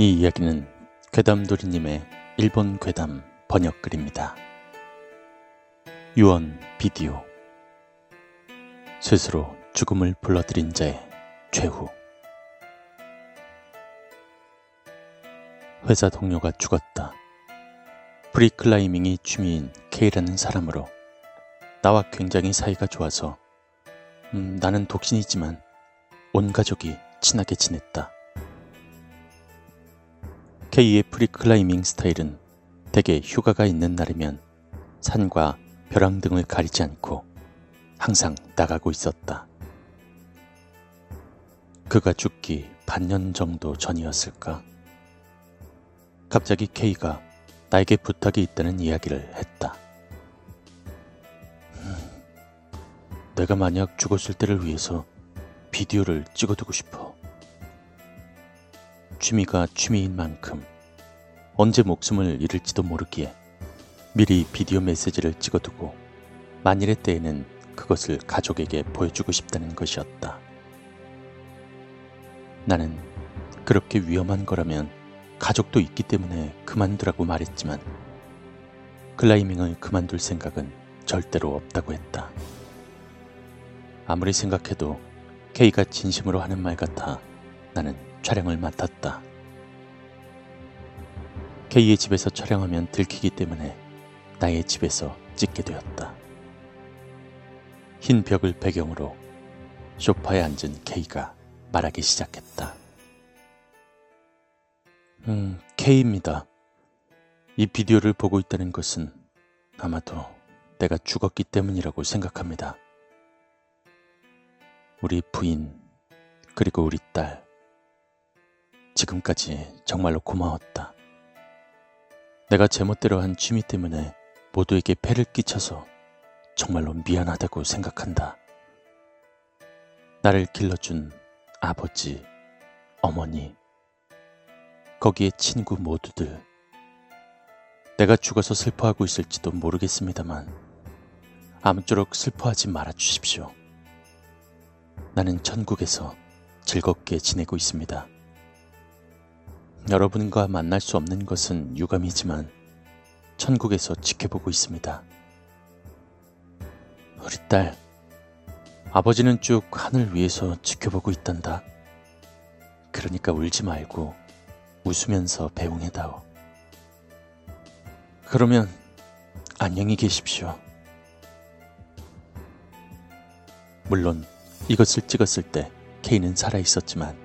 이 이야기는 괴담돌이님의 일본 괴담 번역글입니다. 유언 비디오 스스로 죽음을 불러들인 자의 최후 회사 동료가 죽었다. 프리클라이밍이 취미인 K라는 사람으로 나와 굉장히 사이가 좋아서 음, 나는 독신이지만 온 가족이 친하게 지냈다. K의 프리클라이밍 스타일은 대개 휴가가 있는 날이면 산과 벼랑 등을 가리지 않고 항상 나가고 있었다. 그가 죽기 반년 정도 전이었을까? 갑자기 K가 나에게 부탁이 있다는 이야기를 했다. 음, 내가 만약 죽었을 때를 위해서 비디오를 찍어두고 싶어. 취미가 취미인 만큼 언제 목숨을 잃을지도 모르기에 미리 비디오 메시지를 찍어두고 만일의 때에는 그것을 가족에게 보여주고 싶다는 것이었다. 나는 그렇게 위험한 거라면 가족도 있기 때문에 그만두라고 말했지만 클라이밍을 그만둘 생각은 절대로 없다고 했다. 아무리 생각해도 K가 진심으로 하는 말 같아 나는 촬영을 맡았다. K의 집에서 촬영하면 들키기 때문에 나의 집에서 찍게 되었다. 흰 벽을 배경으로 소파에 앉은 K가 말하기 시작했다. 음, K입니다. 이 비디오를 보고 있다는 것은 아마도 내가 죽었기 때문이라고 생각합니다. 우리 부인, 그리고 우리 딸. 지금까지 정말로 고마웠다. 내가 제멋대로 한 취미 때문에 모두에게 폐를 끼쳐서 정말로 미안하다고 생각한다. 나를 길러준 아버지, 어머니, 거기에 친구 모두들. 내가 죽어서 슬퍼하고 있을지도 모르겠습니다만, 아무쪼록 슬퍼하지 말아 주십시오. 나는 천국에서 즐겁게 지내고 있습니다. 여러분과 만날 수 없는 것은 유감이지만 천국에서 지켜보고 있습니다. 우리 딸, 아버지는 쭉 하늘 위에서 지켜보고 있단다. 그러니까 울지 말고 웃으면서 배웅해다오. 그러면 안녕히 계십시오. 물론 이것을 찍었을 때 케이는 살아 있었지만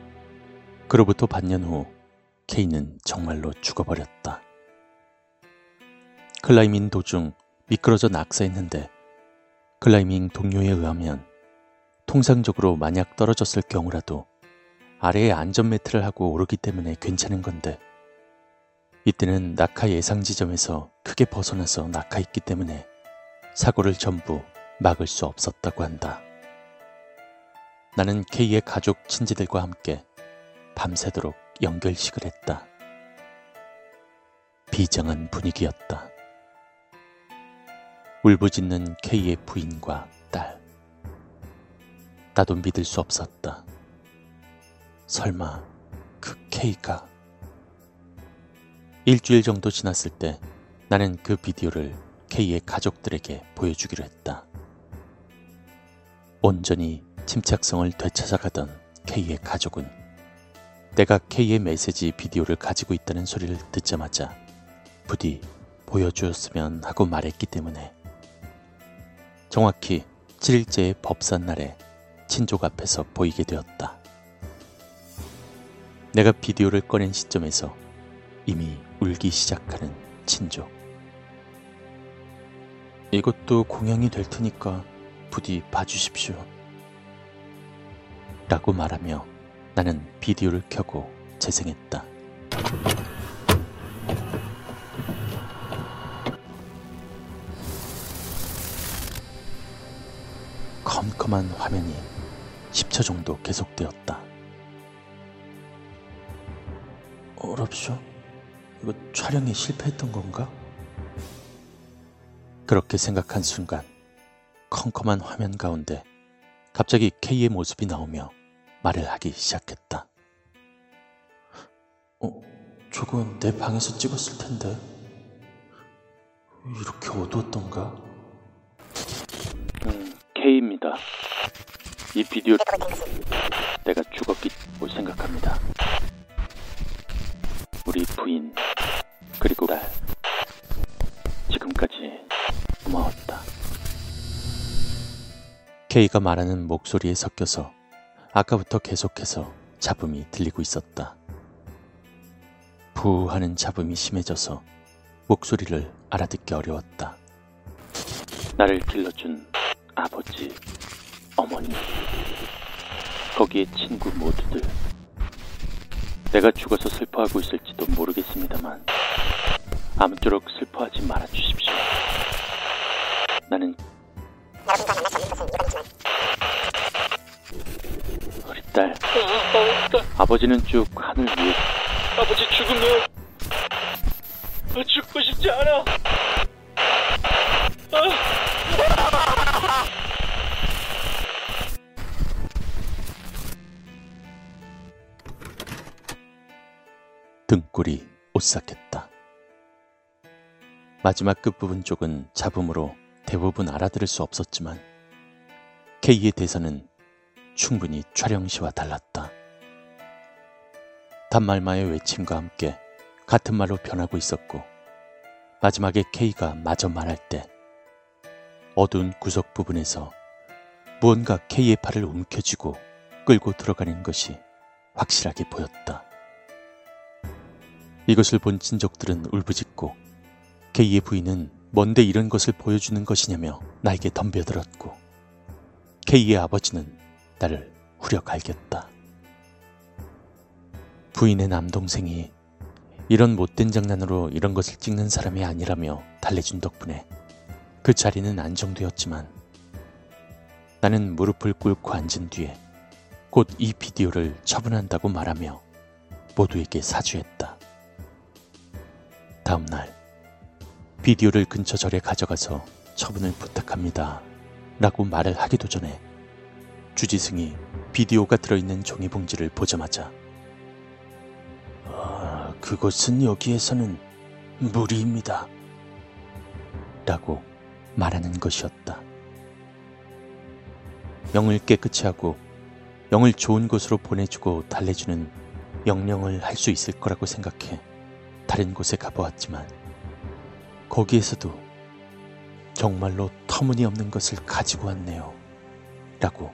그로부터 반년 후 케이는 정말로 죽어버렸다. 클라이밍 도중 미끄러져 낙사했는데 클라이밍 동료에 의하면 통상적으로 만약 떨어졌을 경우라도 아래에 안전 매트를 하고 오르기 때문에 괜찮은 건데 이때는 낙하 예상 지점에서 크게 벗어나서 낙하했기 때문에 사고를 전부 막을 수 없었다고 한다. 나는 K의 가족 친지들과 함께 밤새도록 연결식을 했다. 비장한 분위기였다. 울부짖는 K의 부인과 딸. 나도 믿을 수 없었다. 설마 그 K가 일주일 정도 지났을 때 나는 그 비디오를 K의 가족들에게 보여주기로 했다. 온전히 침착성을 되찾아가던 K의 가족은 내가 K의 메시지 비디오를 가지고 있다는 소리를 듣자마자 부디 보여주었으면 하고 말했기 때문에 정확히 7일째의 법산 날에 친족 앞에서 보이게 되었다. 내가 비디오를 꺼낸 시점에서 이미 울기 시작하는 친족. 이것도 공양이 될 테니까 부디 봐주십시오. 라고 말하며 나는 비디오를 켜고 재생했다. 컴컴한 화면이 10초 정도 계속되었다. 어랍쇼? 이거 촬영에 실패했던 건가? 그렇게 생각한 순간 컴컴한 화면 가운데 갑자기 K의 모습이 나오며 말을 하기 시작했다. 어, 저건 내 방에서 찍었을 텐데. 이렇게 어두웠던가? 음, K입니다. 이 비디오 내가 죽었기고 생각합니다. 우리 부인 그리고 날 지금까지 고마웠다. K가 말하는 목소리에 섞여서 아까부터 계속해서 잡음이 들리고 있었다. 부 하는 잡음이 심해져서 목소리를 알아듣기 어려웠다. 나를 길러준 아버지, 어머니, 거기에 친구 모두들. 내가 죽어서 슬퍼하고 있을지도 모르겠습니다만 아무쪼록 슬퍼하지 말아 주십시오. 나는 우리 딸 아버지는 쭉 하늘 위에 아버지 죽으면 아, 죽고 싶지 않아. 등골이 오싹했다. 마지막 끝부분 쪽은 잡음으로 대부분 알아들을 수 없었지만 K의 대사는 충분히 촬영 시와 달랐다. 단말마의 외침과 함께 같은 말로 변하고 있었고 마지막에 K가 마저 말할 때 어두운 구석 부분에서 무언가 K의 팔을 움켜쥐고 끌고 들어가는 것이 확실하게 보였다. 이것을 본 친족들은 울부짖고 K의 부인은 뭔데 이런 것을 보여주는 것이냐며 나에게 덤벼들었고 K의 아버지는 나를 후려 갈겼다. 부인의 남동생이 이런 못된 장난으로 이런 것을 찍는 사람이 아니라며 달래준 덕분에 그 자리는 안정되었지만 나는 무릎을 꿇고 앉은 뒤에 곧 이 비디오를 처분한다고 말하며 모두에게 사죄했다. 다음 날 비디오를 근처 절에 가져가서 처분을 부탁합니다. 라고 말을 하기도 전에 주지승이 비디오가 들어있는 종이봉지를 보자마자 아, 그것은 여기에서는 무리입니다. 라고 말하는 것이었다. 영을 깨끗이 하고 영을 좋은 곳으로 보내주고 달래주는 명령을 할 수 있을 거라고 생각해 다른 곳에 가보았지만 거기에서도 정말로 터무니없는 것을 가지고 왔네요. 라고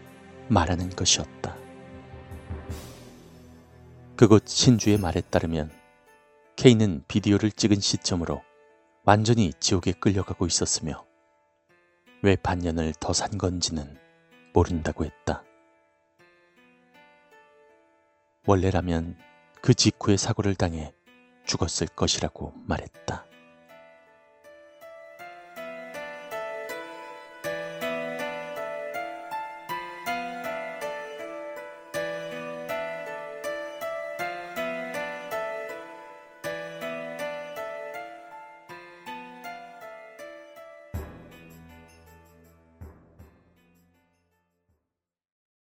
말하는 것이었다. 그곳 신주의 말에 따르면 K는 비디오를 찍은 시점으로 완전히 지옥에 끌려가고 있었으며 왜 반년을 더 산 건지는 모른다고 했다. 원래라면 그 직후에 사고를 당해 죽었을 것이라고 말했다.